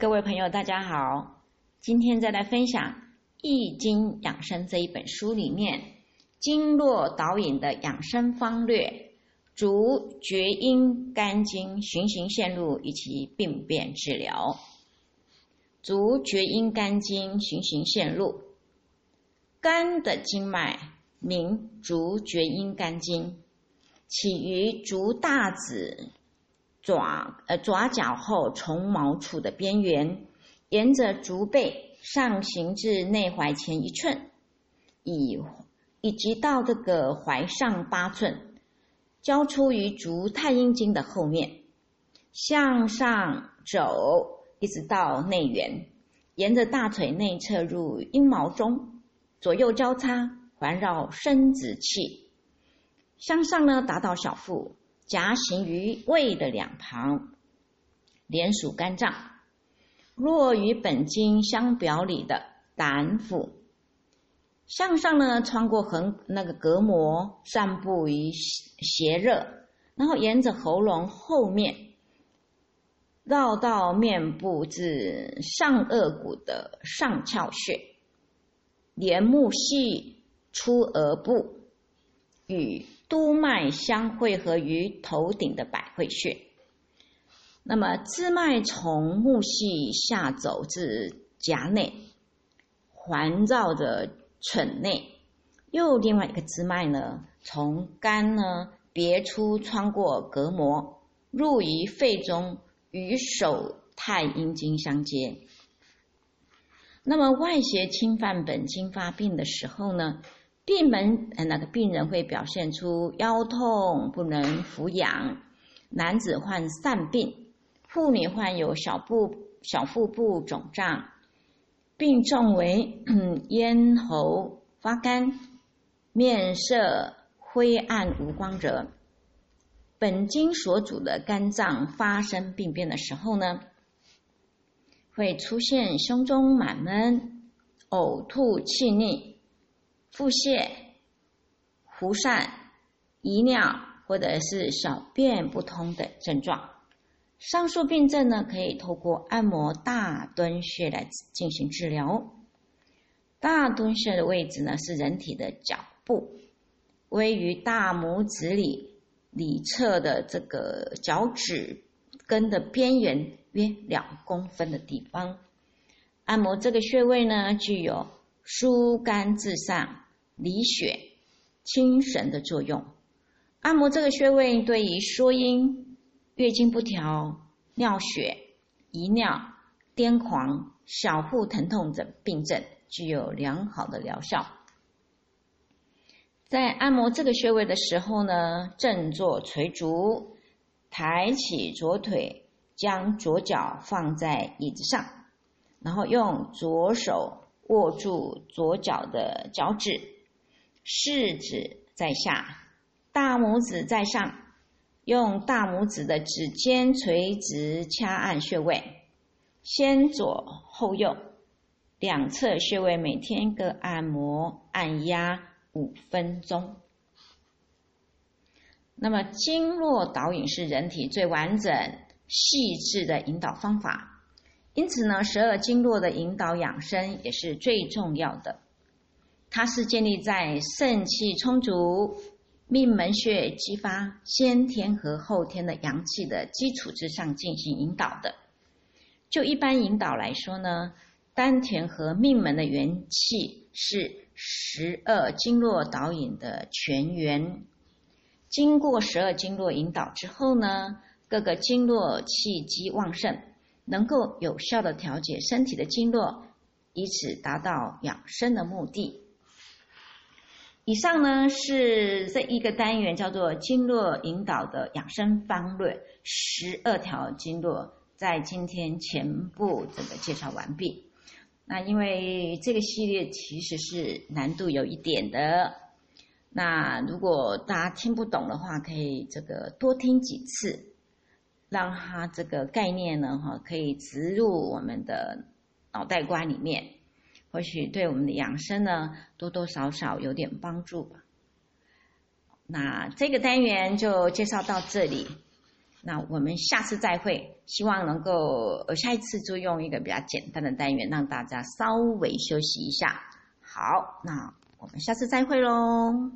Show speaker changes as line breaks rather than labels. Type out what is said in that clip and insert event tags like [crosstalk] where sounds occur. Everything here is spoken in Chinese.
各位朋友，大家好！今天再来分享《易经养生》这一本书里面经络导引的养生方略，足厥阴肝经循行线路以及病变治疗。足厥阴肝经循行线路，肝的经脉名足厥阴肝经，起于足大趾。爪呃爪角后从毛处的边缘，沿着足背上行至内踝前一寸，以以及到这个踝上八寸，交出于足太阴经的后面，向上走，一直到内缘，沿着大腿内侧入阴毛中，左右交叉环绕生殖器，向上呢达到小腹。夹行于胃的两旁，连属肝脏。若与本经相表里的胆腑，向上呢穿过横那个隔膜，散布于邪热，然后沿着喉咙后面，绕到面部至上颚骨的上窍穴，连木系出额部，与。督脉相汇合于头顶的百会穴，那么支脉从目系下走至颊内，环绕着唇内。又另外一个支脉呢，从肝呢别出，穿过隔膜，入于肺中，与手太阴经相接。那么外邪侵犯本经发病的时候呢？病门呃，那个病人会表现出腰痛、不能俯仰；男子患疝病，妇女患有小腹小腹部肿胀，病重为 [clears throat] 咽喉发干、面色灰暗无光泽。本经所主的肝脏发生病变的时候呢，会出现胸中满闷、呕吐、气逆。腹泻、腹散、遗尿或者是小便不通等症状，上述病症呢，可以透过按摩大敦穴来进行治疗。大敦穴的位置呢，是人体的脚部，位于大拇指里里侧的这个脚趾根的边缘约两公分的地方。按摩这个穴位呢，具有疏肝治上。理血、清神的作用。按摩这个穴位，对于缩阴、月经不调、尿血、遗尿、癫狂、小腹疼痛等病症具有良好的疗效。在按摩这个穴位的时候呢，正坐垂足，抬起左腿，将左脚放在椅子上，然后用左手握住左脚的脚趾。食指在下，大拇指在上，用大拇指的指尖垂直掐按穴位，先左后右，两侧穴位每天各按摩按压五分钟。那么经络导引是人体最完整、细致的引导方法，因此呢，十二经络的引导养生也是最重要的。它是建立在肾气充足、命门穴激发先天和后天的阳气的基础之上进行引导的。就一般引导来说呢，丹田和命门的元气是十二经络导引的全源。经过十二经络引导之后呢，各个经络气机旺盛，能够有效的调节身体的经络，以此达到养生的目的。以上呢是这一个单元叫做经络引导的养生方略，十二条经络在今天全部这个介绍完毕。那因为这个系列其实是难度有一点的，那如果大家听不懂的话，可以这个多听几次，让它这个概念呢哈可以植入我们的脑袋瓜里面。或许对我们的养生呢，多多少少有点帮助吧。那这个单元就介绍到这里。那我们下次再会，希望能够下一次就用一个比较简单的单元，让大家稍微休息一下。好，那我们下次再会喽。